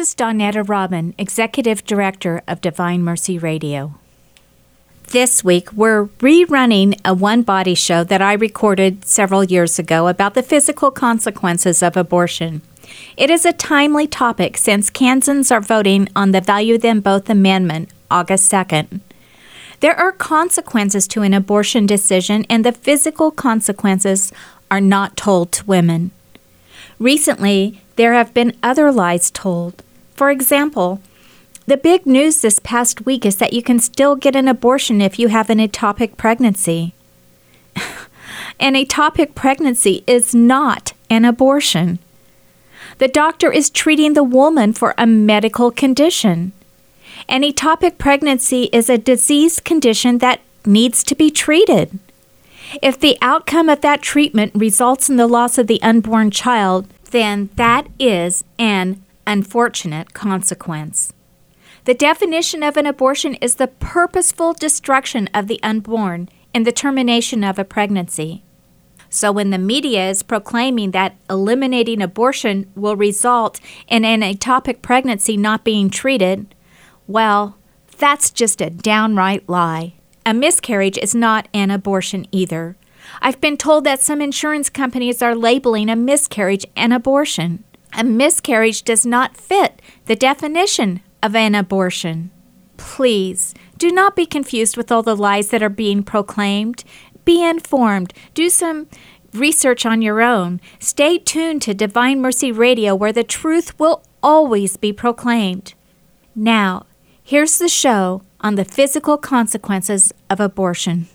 This is Donetta Robin, Executive Director of Divine Mercy Radio. This week, we're rerunning a one body show that I recorded several years ago about the physical consequences of abortion. It is a timely topic since Kansans are voting on the Value Them Both Amendment August 2nd. There are consequences to an abortion decision, and the physical consequences are not told to women. Recently, there have been other lies told. For example, the big news this past week is that you can still get an abortion if you have an ectopic pregnancy. an ectopic pregnancy is not an abortion. The doctor is treating the woman for a medical condition. An ectopic pregnancy is a disease condition that needs to be treated. If the outcome of that treatment results in the loss of the unborn child, then that is an unfortunate consequence. The definition of an abortion is the purposeful destruction of the unborn in the termination of a pregnancy. So, when the media is proclaiming that eliminating abortion will result in an ectopic pregnancy not being treated, well, that's just a downright lie. A miscarriage is not an abortion either. I've been told that some insurance companies are labeling a miscarriage an abortion. A miscarriage does not fit the definition of an abortion. Please do not be confused with all the lies that are being proclaimed. Be informed. Do some research on your own. Stay tuned to Divine Mercy Radio, where the truth will always be proclaimed. Now, here's the show on the physical consequences of abortion.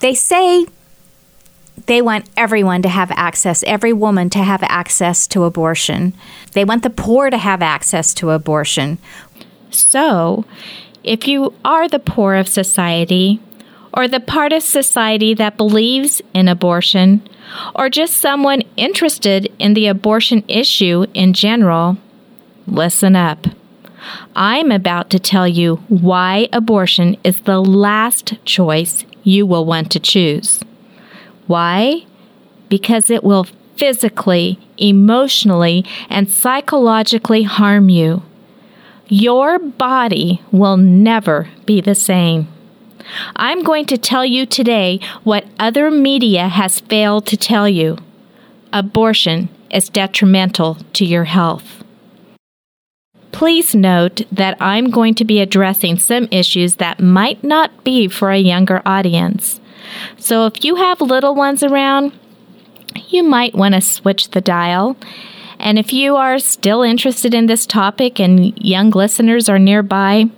They say they want everyone to have access, every woman to have access to abortion. They want the poor to have access to abortion. So, if you are the poor of society, or the part of society that believes in abortion, or just someone interested in the abortion issue in general, listen up. I'm about to tell you why abortion is the last choice you will want to choose. Why? Because it will physically, emotionally, and psychologically harm you. Your body will never be the same. I'm going to tell you today what other media has failed to tell you. Abortion is detrimental to your health. Please note that I'm going to be addressing some issues that might not be for a younger audience. So if you have little ones around, you might want to switch the dial. And if you are still interested in this topic and young listeners are nearby,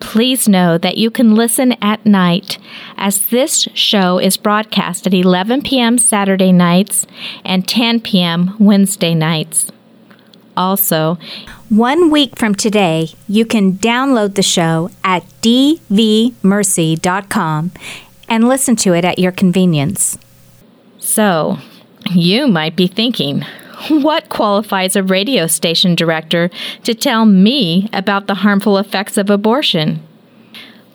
please know that you can listen at night as this show is broadcast at 11 p.m. Saturday nights and 10 p.m. Wednesday nights. Also, one week from today, you can download the show at dvmercy.com and listen to it at your convenience. So, you might be thinking, what qualifies a radio station director to tell me about the harmful effects of abortion?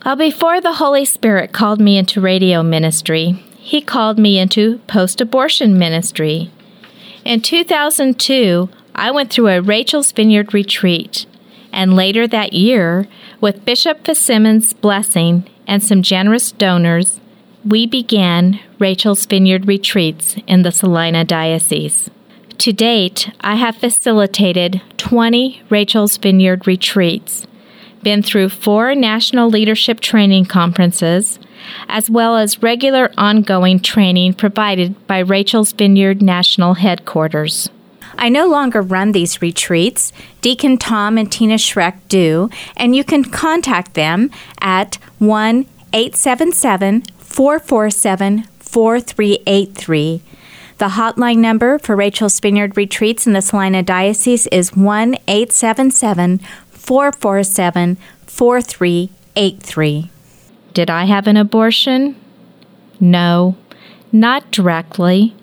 Well, before the Holy Spirit called me into radio ministry, He called me into post abortion ministry. In 2002, I went through a Rachel's Vineyard retreat, and later that year, with Bishop Fitzsimons' blessing and some generous donors, we began Rachel's Vineyard retreats in the Salina Diocese. To date, I have facilitated 20 Rachel's Vineyard retreats, been through four national leadership training conferences, as well as regular ongoing training provided by Rachel's Vineyard National Headquarters. I no longer run these retreats. Deacon Tom and Tina Schreck do, and you can contact them at 1 877 447 4383. The hotline number for Rachel's Vineyard Retreats in the Salina Diocese is 1 877 447 4383. Did I have an abortion? No, not directly.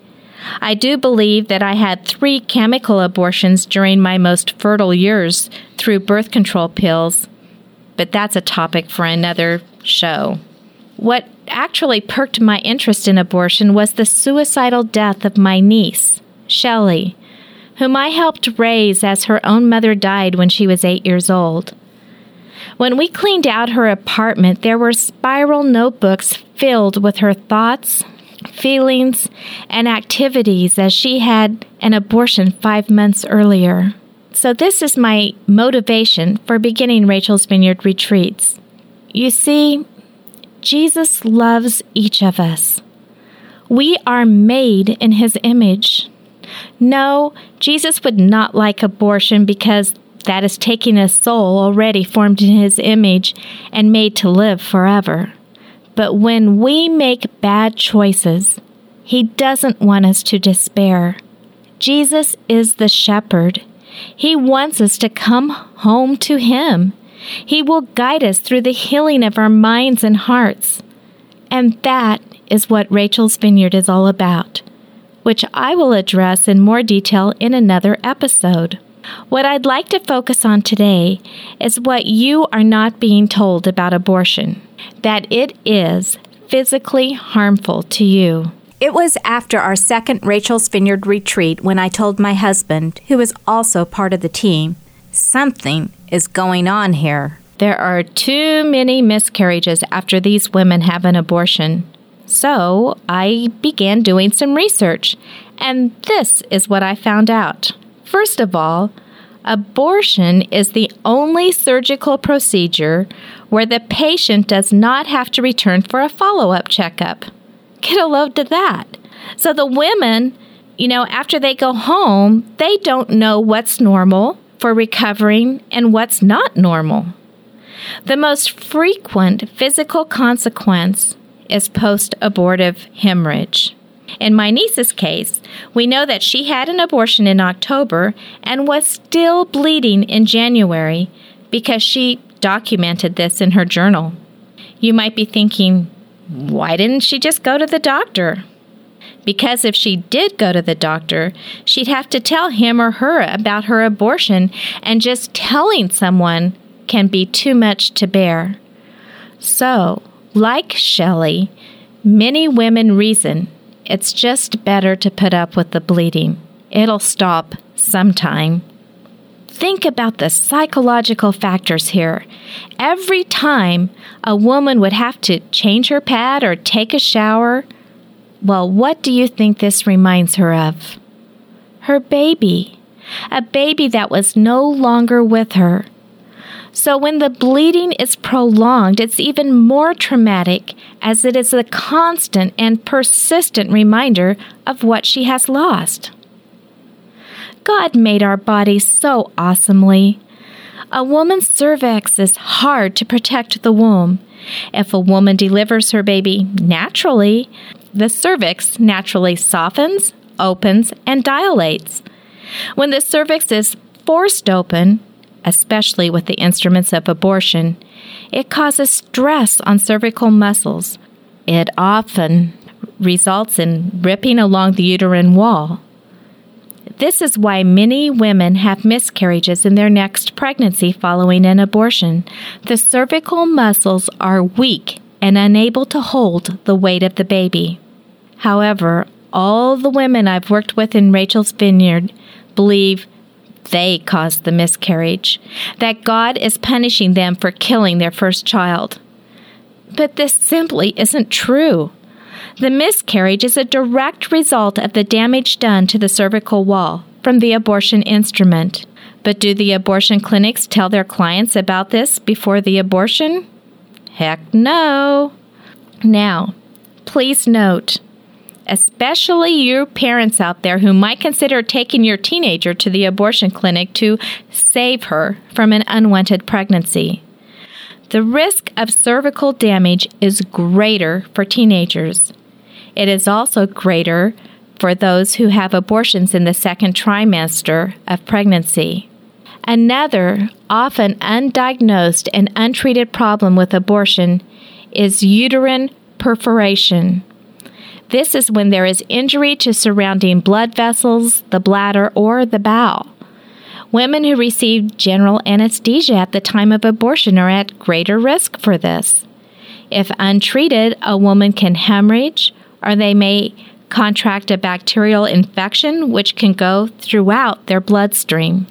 I do believe that I had three chemical abortions during my most fertile years through birth control pills, but that's a topic for another show. What actually perked my interest in abortion was the suicidal death of my niece, Shelley, whom I helped raise as her own mother died when she was eight years old. When we cleaned out her apartment, there were spiral notebooks filled with her thoughts, feelings, and activities as she had an abortion five months earlier. So, this is my motivation for beginning Rachel's Vineyard retreats. You see, Jesus loves each of us. We are made in his image. No, Jesus would not like abortion because that is taking a soul already formed in his image and made to live forever. But when we make bad choices, he doesn't want us to despair. Jesus is the shepherd. He wants us to come home to him. He will guide us through the healing of our minds and hearts. And that is what Rachel's Vineyard is all about, which I will address in more detail in another episode. What I'd like to focus on today is what you are not being told about abortion that it is physically harmful to you. It was after our second Rachel's Vineyard retreat when I told my husband, who was also part of the team, something is going on here. There are too many miscarriages after these women have an abortion. So I began doing some research, and this is what I found out. First of all, abortion is the only surgical procedure where the patient does not have to return for a follow up checkup. Get a load to that. So the women, you know, after they go home, they don't know what's normal for recovering and what's not normal. The most frequent physical consequence is post abortive hemorrhage. In my niece's case, we know that she had an abortion in October and was still bleeding in January because she documented this in her journal. You might be thinking, why didn't she just go to the doctor? Because if she did go to the doctor, she'd have to tell him or her about her abortion, and just telling someone can be too much to bear. So, like Shelley, many women reason it's just better to put up with the bleeding. It'll stop sometime. Think about the psychological factors here. Every time a woman would have to change her pad or take a shower, well, what do you think this reminds her of? Her baby. A baby that was no longer with her. So when the bleeding is prolonged, it's even more traumatic as it is a constant and persistent reminder of what she has lost. God made our bodies so awesomely. A woman's cervix is hard to protect the womb. If a woman delivers her baby naturally, the cervix naturally softens, opens, and dilates. When the cervix is forced open, especially with the instruments of abortion, it causes stress on cervical muscles. It often results in ripping along the uterine wall. This is why many women have miscarriages in their next pregnancy following an abortion. The cervical muscles are weak and unable to hold the weight of the baby. However, all the women I've worked with in Rachel's Vineyard believe they caused the miscarriage, that God is punishing them for killing their first child. But this simply isn't true. The miscarriage is a direct result of the damage done to the cervical wall from the abortion instrument. But do the abortion clinics tell their clients about this before the abortion? Heck no. Now, please note especially you parents out there who might consider taking your teenager to the abortion clinic to save her from an unwanted pregnancy. The risk of cervical damage is greater for teenagers. It is also greater for those who have abortions in the second trimester of pregnancy. Another, often undiagnosed and untreated problem with abortion is uterine perforation. This is when there is injury to surrounding blood vessels, the bladder, or the bowel. Women who receive general anesthesia at the time of abortion are at greater risk for this. If untreated, a woman can hemorrhage or they may contract a bacterial infection which can go throughout their bloodstream.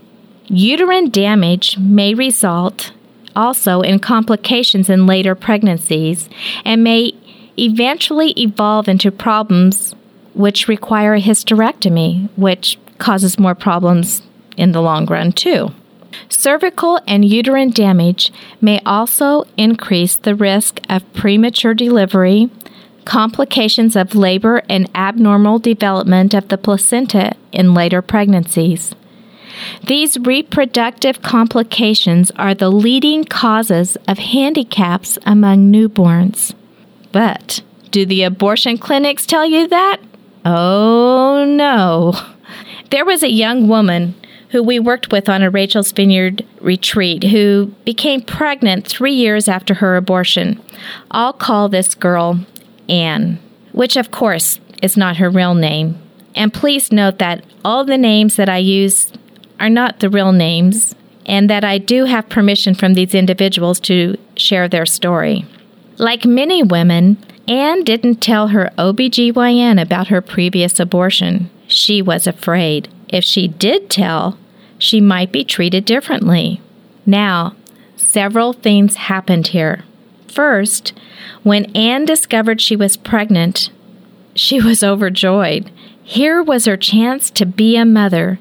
Uterine damage may result also in complications in later pregnancies and may eventually evolve into problems which require a hysterectomy, which causes more problems in the long run, too. Cervical and uterine damage may also increase the risk of premature delivery, complications of labor, and abnormal development of the placenta in later pregnancies. These reproductive complications are the leading causes of handicaps among newborns. But do the abortion clinics tell you that? Oh no. There was a young woman who we worked with on a Rachel's Vineyard retreat who became pregnant three years after her abortion. I'll call this girl Anne, which of course is not her real name. And please note that all the names that I use are not the real names, and that I do have permission from these individuals to share their story. Like many women, Anne didn't tell her OBGYN about her previous abortion. She was afraid. If she did tell, she might be treated differently. Now, several things happened here. First, when Anne discovered she was pregnant, she was overjoyed. Here was her chance to be a mother,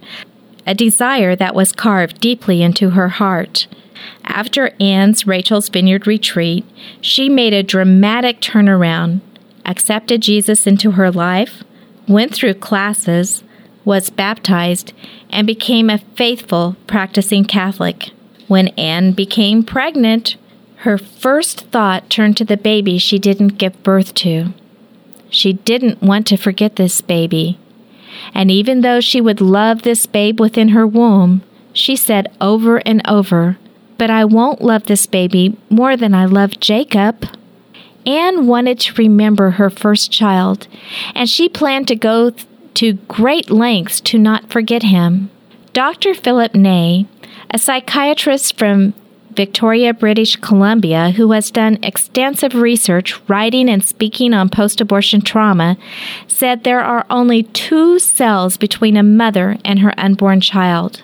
a desire that was carved deeply into her heart. After Anne's Rachel's Vineyard retreat, she made a dramatic turnaround, accepted Jesus into her life, went through classes, was baptized, and became a faithful practicing Catholic. When Anne became pregnant, her first thought turned to the baby she didn't give birth to. She didn't want to forget this baby. And even though she would love this babe within her womb, she said over and over, But I won't love this baby more than I love Jacob. Anne wanted to remember her first child, and she planned to go to great lengths to not forget him. Dr. Philip Ney, a psychiatrist from Victoria, British Columbia, who has done extensive research writing and speaking on post abortion trauma, said there are only two cells between a mother and her unborn child.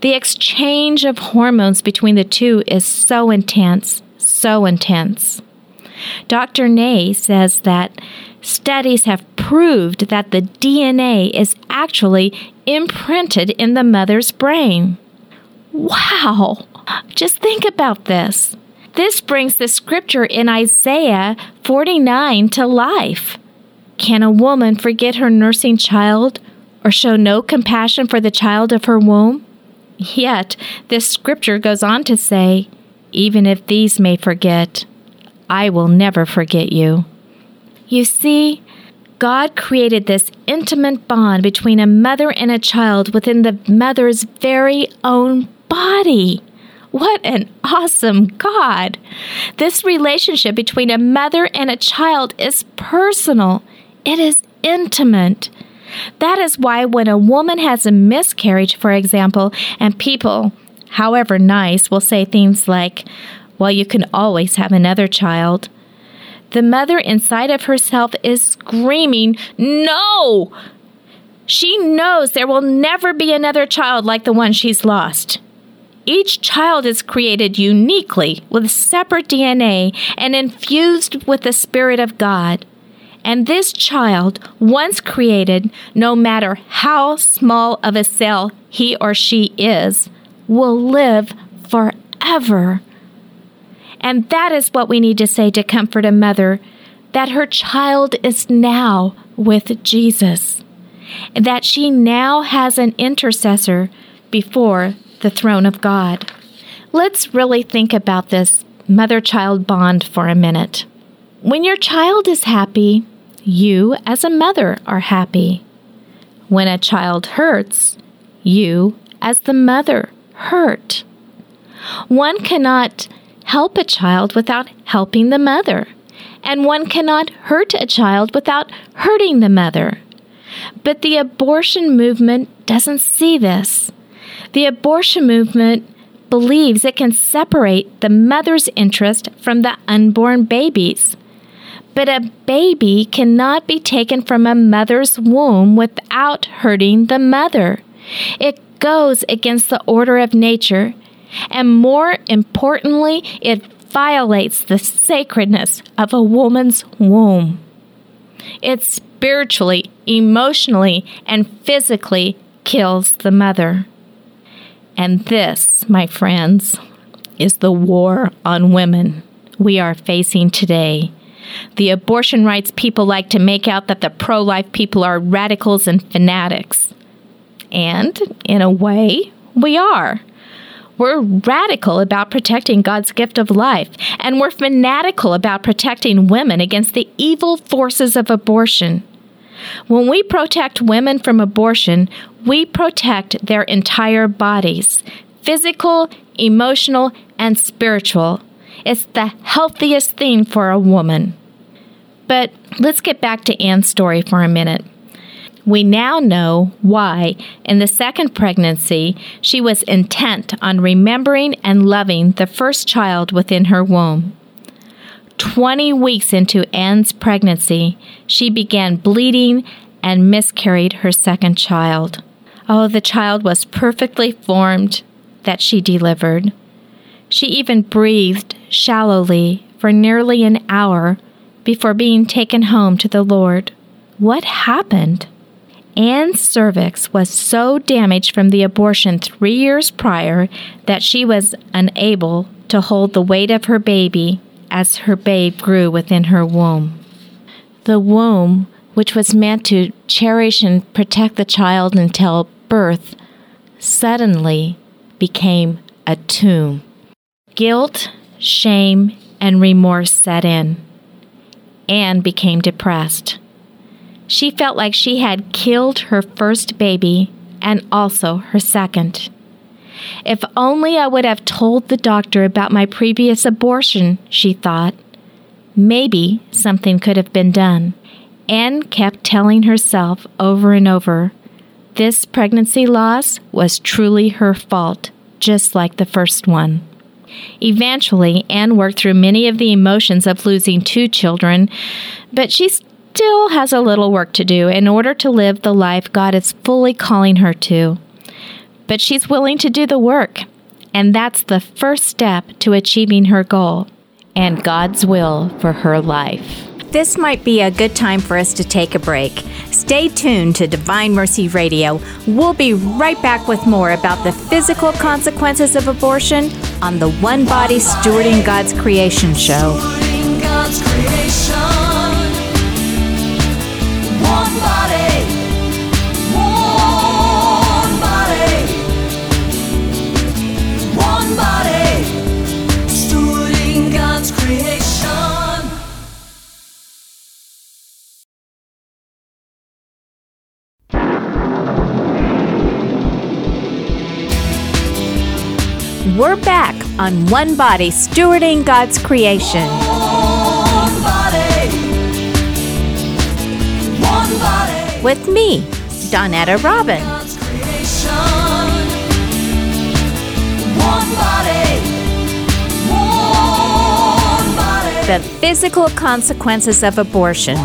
The exchange of hormones between the two is so intense, so intense. Dr. Ney says that studies have proved that the DNA is actually imprinted in the mother's brain. Wow! Just think about this. This brings the scripture in Isaiah 49 to life. Can a woman forget her nursing child or show no compassion for the child of her womb? Yet, this scripture goes on to say, Even if these may forget, I will never forget you. You see, God created this intimate bond between a mother and a child within the mother's very own body. What an awesome God! This relationship between a mother and a child is personal, it is intimate. That is why when a woman has a miscarriage, for example, and people, however nice, will say things like, Well, you can always have another child. The mother inside of herself is screaming, No! She knows there will never be another child like the one she's lost. Each child is created uniquely with separate DNA and infused with the Spirit of God. And this child, once created, no matter how small of a cell he or she is, will live forever. And that is what we need to say to comfort a mother that her child is now with Jesus, that she now has an intercessor before the throne of God. Let's really think about this mother child bond for a minute. When your child is happy, you as a mother are happy. When a child hurts, you as the mother hurt. One cannot help a child without helping the mother, and one cannot hurt a child without hurting the mother. But the abortion movement doesn't see this. The abortion movement believes it can separate the mother's interest from the unborn babies. But a baby cannot be taken from a mother's womb without hurting the mother. It goes against the order of nature, and more importantly, it violates the sacredness of a woman's womb. It spiritually, emotionally, and physically kills the mother. And this, my friends, is the war on women we are facing today. The abortion rights people like to make out that the pro life people are radicals and fanatics. And, in a way, we are. We're radical about protecting God's gift of life, and we're fanatical about protecting women against the evil forces of abortion. When we protect women from abortion, we protect their entire bodies physical, emotional, and spiritual. It's the healthiest thing for a woman. But let's get back to Anne's story for a minute. We now know why, in the second pregnancy, she was intent on remembering and loving the first child within her womb. Twenty weeks into Anne's pregnancy, she began bleeding and miscarried her second child. Oh, the child was perfectly formed that she delivered. She even breathed shallowly for nearly an hour before being taken home to the Lord. What happened? Anne's cervix was so damaged from the abortion three years prior that she was unable to hold the weight of her baby as her babe grew within her womb. The womb, which was meant to cherish and protect the child until birth, suddenly became a tomb. Guilt, shame, and remorse set in. Anne became depressed. She felt like she had killed her first baby and also her second. If only I would have told the doctor about my previous abortion, she thought. Maybe something could have been done. Anne kept telling herself over and over this pregnancy loss was truly her fault, just like the first one. Eventually, Anne worked through many of the emotions of losing two children, but she still has a little work to do in order to live the life God is fully calling her to. But she's willing to do the work, and that's the first step to achieving her goal and God's will for her life. This might be a good time for us to take a break. Stay tuned to Divine Mercy Radio. We'll be right back with more about the physical consequences of abortion on the One Body Stewarding God's Creation show. We're back on One Body Stewarding God's Creation. One body. One body. With me, Donetta Robin. The physical consequences of abortion.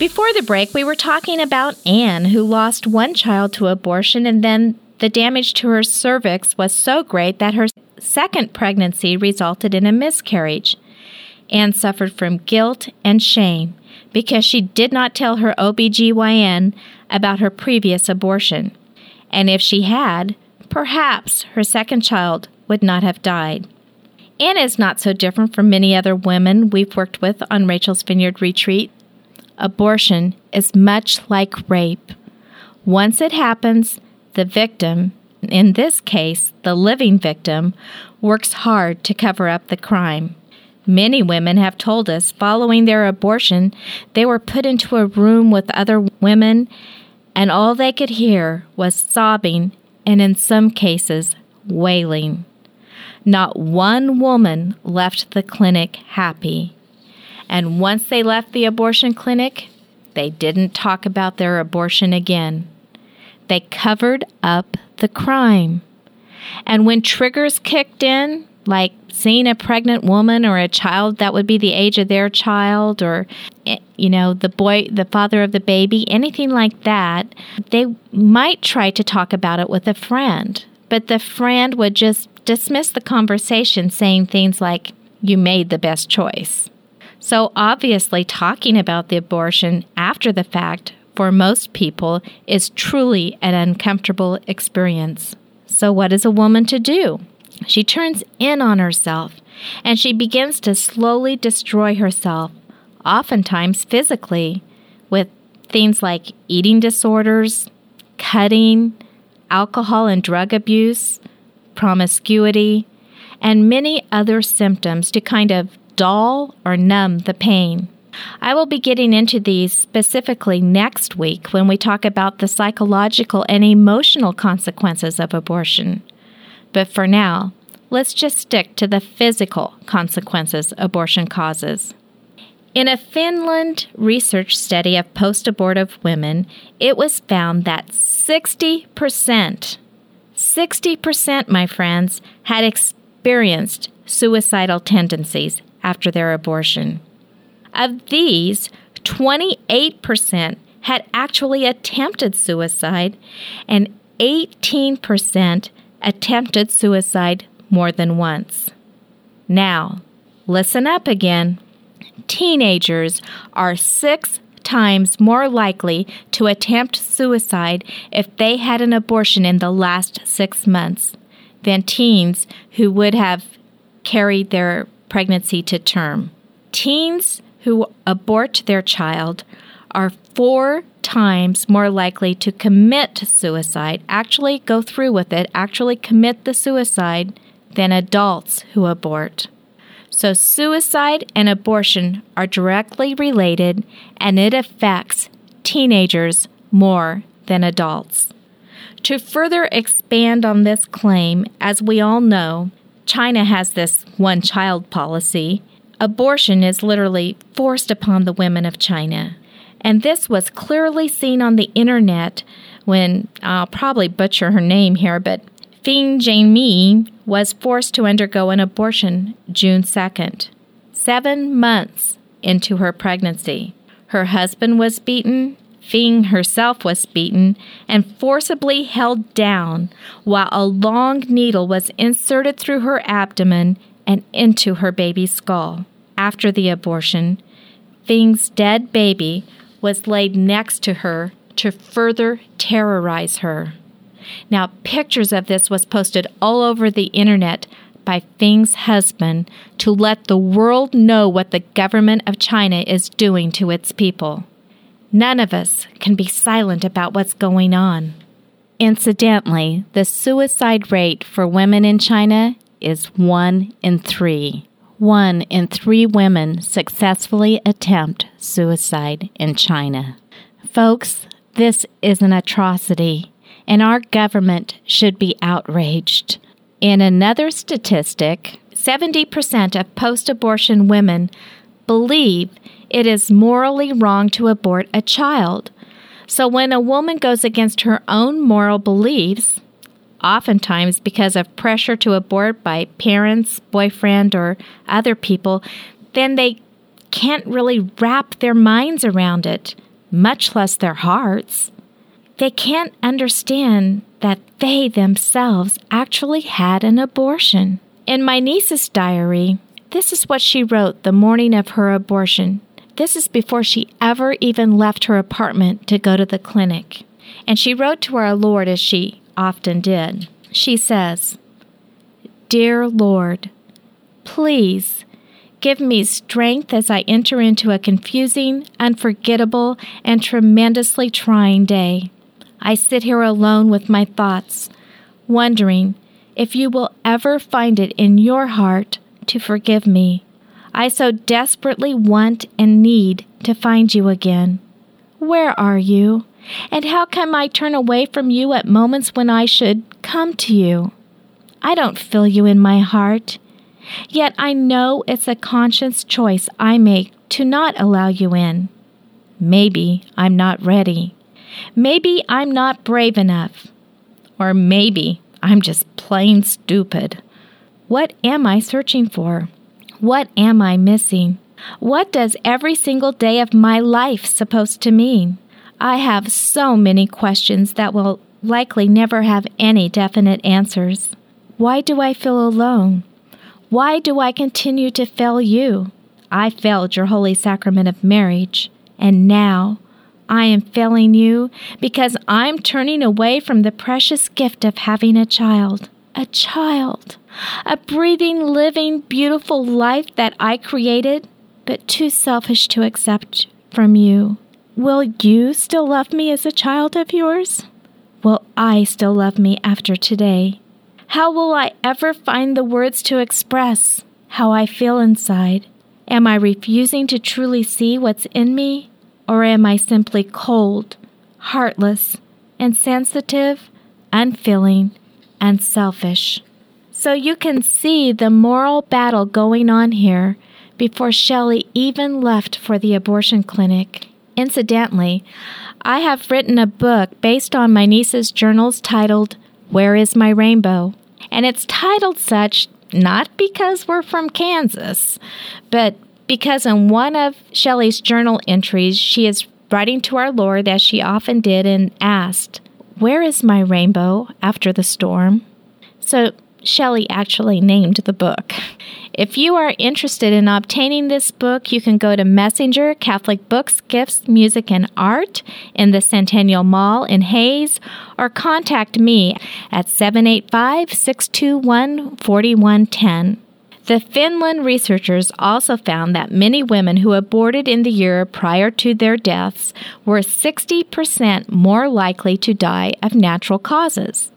Before the break, we were talking about Anne, who lost one child to abortion, and then the damage to her cervix was so great that her second pregnancy resulted in a miscarriage. Anne suffered from guilt and shame because she did not tell her OBGYN about her previous abortion. And if she had, perhaps her second child would not have died. Anne is not so different from many other women we've worked with on Rachel's Vineyard Retreat abortion is much like rape. Once it happens, the victim, in this case, the living victim, works hard to cover up the crime. Many women have told us following their abortion, they were put into a room with other women, and all they could hear was sobbing and, in some cases, wailing. Not one woman left the clinic happy. And once they left the abortion clinic, they didn't talk about their abortion again. They covered up the crime. And when triggers kicked in, like seeing a pregnant woman or a child that would be the age of their child or eh, you know the boy the father of the baby anything like that they might try to talk about it with a friend but the friend would just dismiss the conversation saying things like you made the best choice so obviously talking about the abortion after the fact for most people is truly an uncomfortable experience. So what is a woman to do? She turns in on herself and she begins to slowly destroy herself, oftentimes physically, with things like eating disorders, cutting, alcohol and drug abuse, promiscuity, and many other symptoms to kind of dull or numb the pain. I will be getting into these specifically next week when we talk about the psychological and emotional consequences of abortion. But for now, let's just stick to the physical consequences abortion causes. In a Finland research study of post abortive women, it was found that 60%, 60%, my friends, had experienced suicidal tendencies after their abortion. Of these, 28% had actually attempted suicide, and 18% attempted suicide more than once. Now, listen up again. Teenagers are six times more likely to attempt suicide if they had an abortion in the last six months than teens who would have carried their pregnancy to term. Teens who abort their child are four times more likely to commit suicide, actually go through with it, actually commit the suicide, than adults who abort. So, suicide and abortion are directly related and it affects teenagers more than adults. To further expand on this claim, as we all know, China has this one child policy. Abortion is literally forced upon the women of China. And this was clearly seen on the internet when I'll probably butcher her name here, but Feng Jianmei was forced to undergo an abortion June 2nd, seven months into her pregnancy. Her husband was beaten, Feng herself was beaten and forcibly held down while a long needle was inserted through her abdomen and into her baby's skull. After the abortion, Feng's dead baby was laid next to her to further terrorize her. Now, pictures of this was posted all over the internet by Feng's husband to let the world know what the government of China is doing to its people. None of us can be silent about what's going on. Incidentally, the suicide rate for women in China is one in three. One in three women successfully attempt suicide in China. Folks, this is an atrocity and our government should be outraged. In another statistic, 70% of post abortion women believe it is morally wrong to abort a child. So when a woman goes against her own moral beliefs, oftentimes because of pressure to abort by parents, boyfriend, or other people, then they can't really wrap their minds around it, much less their hearts. They can't understand that they themselves actually had an abortion. In my niece's diary, this is what she wrote the morning of her abortion. This is before she ever even left her apartment to go to the clinic. And she wrote to our Lord as she often did. She says, Dear Lord, please give me strength as I enter into a confusing, unforgettable, and tremendously trying day. I sit here alone with my thoughts, wondering if you will ever find it in your heart to forgive me. I so desperately want and need to find you again. Where are you? And how come I turn away from you at moments when I should come to you? I don't feel you in my heart. Yet I know it's a conscious choice I make to not allow you in. Maybe I'm not ready. Maybe I'm not brave enough. Or maybe I'm just plain stupid. What am I searching for? What am I missing? What does every single day of my life supposed to mean? I have so many questions that will likely never have any definite answers. Why do I feel alone? Why do I continue to fail you? I failed your holy sacrament of marriage, and now I am failing you because I'm turning away from the precious gift of having a child. A child. A breathing, living, beautiful life that I created, but too selfish to accept from you. Will you still love me as a child of yours? Will I still love me after today? How will I ever find the words to express how I feel inside? Am I refusing to truly see what's in me? Or am I simply cold, heartless, insensitive, unfeeling, and selfish? So you can see the moral battle going on here before Shelley even left for the abortion clinic. Incidentally, I have written a book based on my niece's journals titled Where is My Rainbow? And it's titled such not because we're from Kansas, but because in one of Shelley's journal entries, she is writing to our Lord as she often did and asked, Where is my rainbow after the storm? So Shelley actually named the book. If you are interested in obtaining this book, you can go to Messenger Catholic Books, Gifts, Music, and Art in the Centennial Mall in Hays or contact me at 785 621 4110. The Finland researchers also found that many women who aborted in the year prior to their deaths were 60% more likely to die of natural causes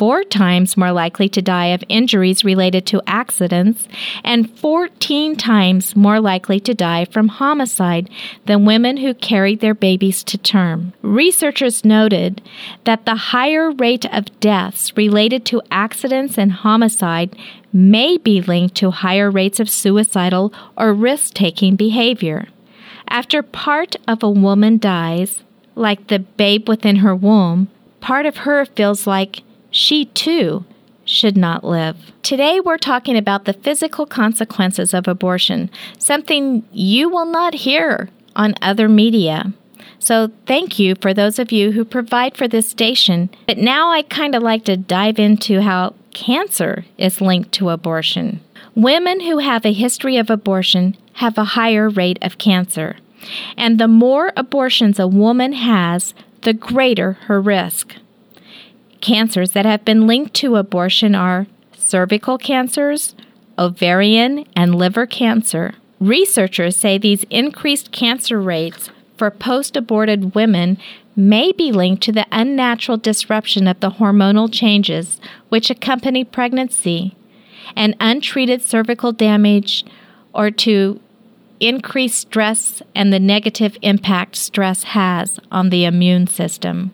four times more likely to die of injuries related to accidents, and 14 times more likely to die from homicide than women who carried their babies to term. Researchers noted that the higher rate of deaths related to accidents and homicide may be linked to higher rates of suicidal or risk taking behavior. After part of a woman dies, like the babe within her womb, part of her feels like she too should not live. Today, we're talking about the physical consequences of abortion, something you will not hear on other media. So, thank you for those of you who provide for this station. But now I kind of like to dive into how cancer is linked to abortion. Women who have a history of abortion have a higher rate of cancer. And the more abortions a woman has, the greater her risk. Cancers that have been linked to abortion are cervical cancers, ovarian, and liver cancer. Researchers say these increased cancer rates for post aborted women may be linked to the unnatural disruption of the hormonal changes which accompany pregnancy and untreated cervical damage or to increased stress and the negative impact stress has on the immune system.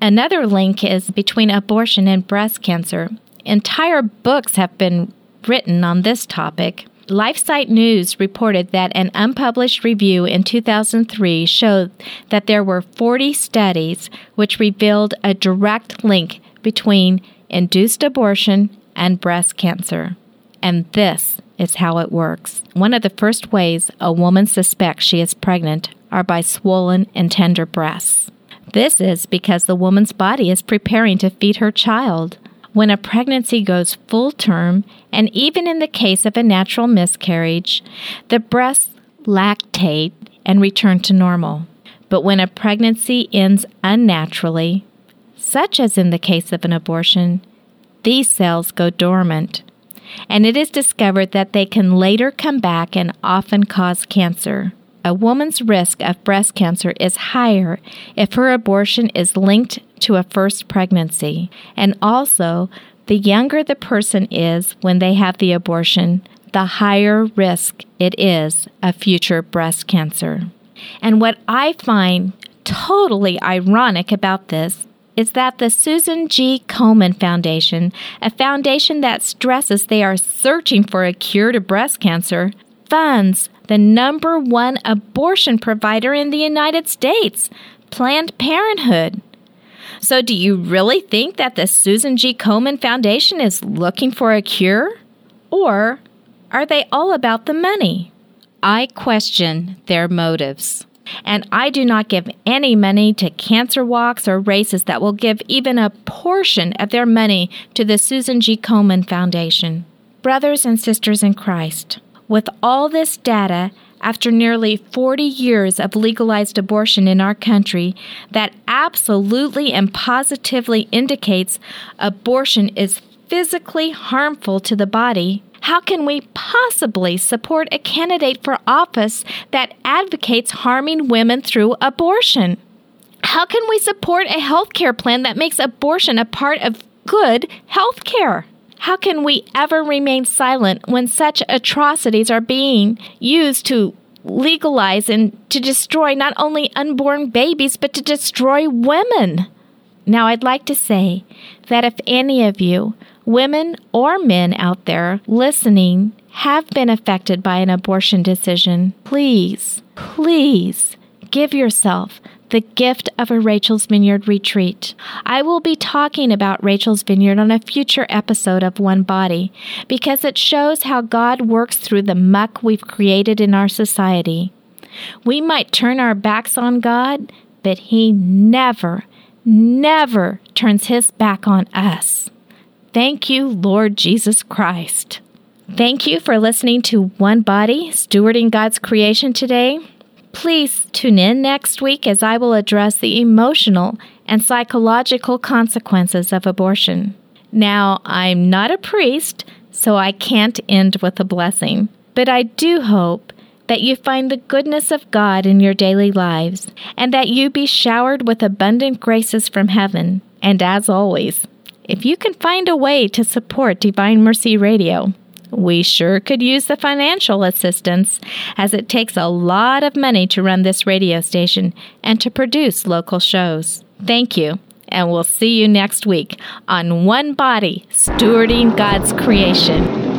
Another link is between abortion and breast cancer. Entire books have been written on this topic. LifeSite News reported that an unpublished review in 2003 showed that there were 40 studies which revealed a direct link between induced abortion and breast cancer. And this is how it works. One of the first ways a woman suspects she is pregnant are by swollen and tender breasts. This is because the woman's body is preparing to feed her child. When a pregnancy goes full term, and even in the case of a natural miscarriage, the breasts lactate and return to normal. But when a pregnancy ends unnaturally, such as in the case of an abortion, these cells go dormant. And it is discovered that they can later come back and often cause cancer a woman's risk of breast cancer is higher if her abortion is linked to a first pregnancy. And also, the younger the person is when they have the abortion, the higher risk it is of future breast cancer. And what I find totally ironic about this is that the Susan G. Komen Foundation, a foundation that stresses they are searching for a cure to breast cancer, funds the number one abortion provider in the United States, Planned Parenthood. So, do you really think that the Susan G. Komen Foundation is looking for a cure? Or are they all about the money? I question their motives. And I do not give any money to cancer walks or races that will give even a portion of their money to the Susan G. Komen Foundation. Brothers and sisters in Christ, with all this data, after nearly 40 years of legalized abortion in our country, that absolutely and positively indicates abortion is physically harmful to the body, how can we possibly support a candidate for office that advocates harming women through abortion? How can we support a health care plan that makes abortion a part of good health care? How can we ever remain silent when such atrocities are being used to legalize and to destroy not only unborn babies, but to destroy women? Now, I'd like to say that if any of you women or men out there listening have been affected by an abortion decision, please, please give yourself the gift of a Rachel's Vineyard retreat. I will be talking about Rachel's Vineyard on a future episode of One Body because it shows how God works through the muck we've created in our society. We might turn our backs on God, but He never, never turns His back on us. Thank you, Lord Jesus Christ. Thank you for listening to One Body, Stewarding God's Creation today. Please tune in next week as I will address the emotional and psychological consequences of abortion. Now, I'm not a priest, so I can't end with a blessing, but I do hope that you find the goodness of God in your daily lives and that you be showered with abundant graces from heaven. And as always, if you can find a way to support Divine Mercy Radio, we sure could use the financial assistance, as it takes a lot of money to run this radio station and to produce local shows. Thank you, and we'll see you next week on One Body Stewarding God's Creation.